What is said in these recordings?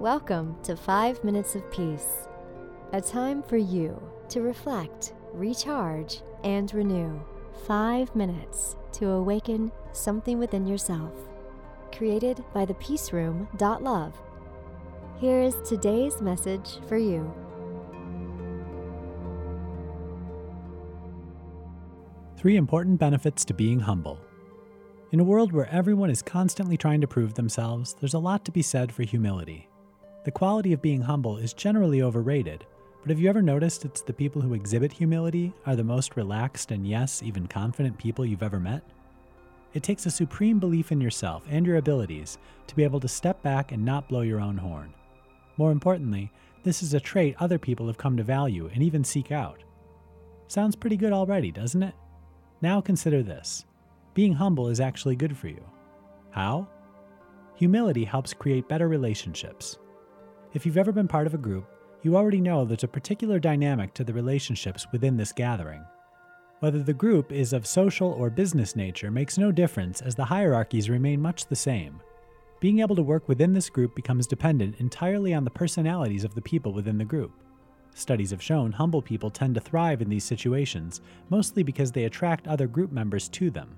Welcome to 5 Minutes of Peace, a time for you to reflect, recharge, and renew. 5 minutes to awaken something within yourself. Created by the Peace Room. Love. Here is today's message for you. Three important benefits to being humble. In a world where everyone is constantly trying to prove themselves, there's a lot to be said for humility. The quality of being humble is generally overrated, but have you ever noticed it's the people who exhibit humility are the most relaxed and, yes, even confident people you've ever met? It takes a supreme belief in yourself and your abilities to be able to step back and not blow your own horn. More importantly, this is a trait other people have come to value and even seek out. Sounds pretty good already, doesn't it? Now consider this being humble is actually good for you. How? Humility helps create better relationships. If you've ever been part of a group, you already know there's a particular dynamic to the relationships within this gathering. Whether the group is of social or business nature makes no difference as the hierarchies remain much the same. Being able to work within this group becomes dependent entirely on the personalities of the people within the group. Studies have shown humble people tend to thrive in these situations, mostly because they attract other group members to them.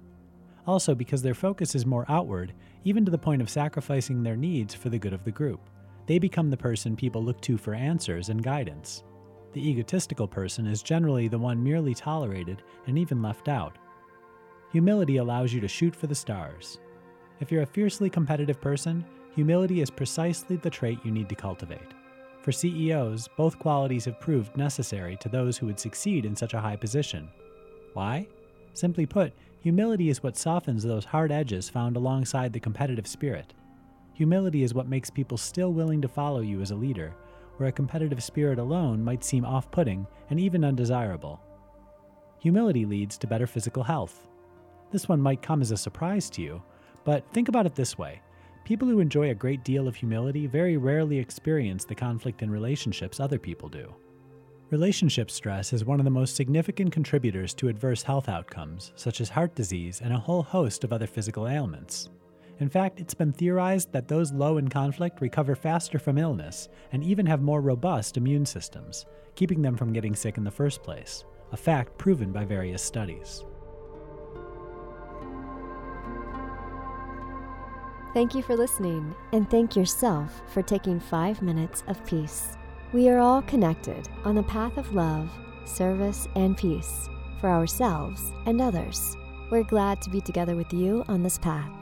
Also, because their focus is more outward, even to the point of sacrificing their needs for the good of the group. They become the person people look to for answers and guidance. The egotistical person is generally the one merely tolerated and even left out. Humility allows you to shoot for the stars. If you're a fiercely competitive person, humility is precisely the trait you need to cultivate. For CEOs, both qualities have proved necessary to those who would succeed in such a high position. Why? Simply put, humility is what softens those hard edges found alongside the competitive spirit. Humility is what makes people still willing to follow you as a leader, where a competitive spirit alone might seem off putting and even undesirable. Humility leads to better physical health. This one might come as a surprise to you, but think about it this way people who enjoy a great deal of humility very rarely experience the conflict in relationships other people do. Relationship stress is one of the most significant contributors to adverse health outcomes, such as heart disease and a whole host of other physical ailments. In fact, it's been theorized that those low in conflict recover faster from illness and even have more robust immune systems, keeping them from getting sick in the first place, a fact proven by various studies. Thank you for listening, and thank yourself for taking five minutes of peace. We are all connected on the path of love, service, and peace for ourselves and others. We're glad to be together with you on this path.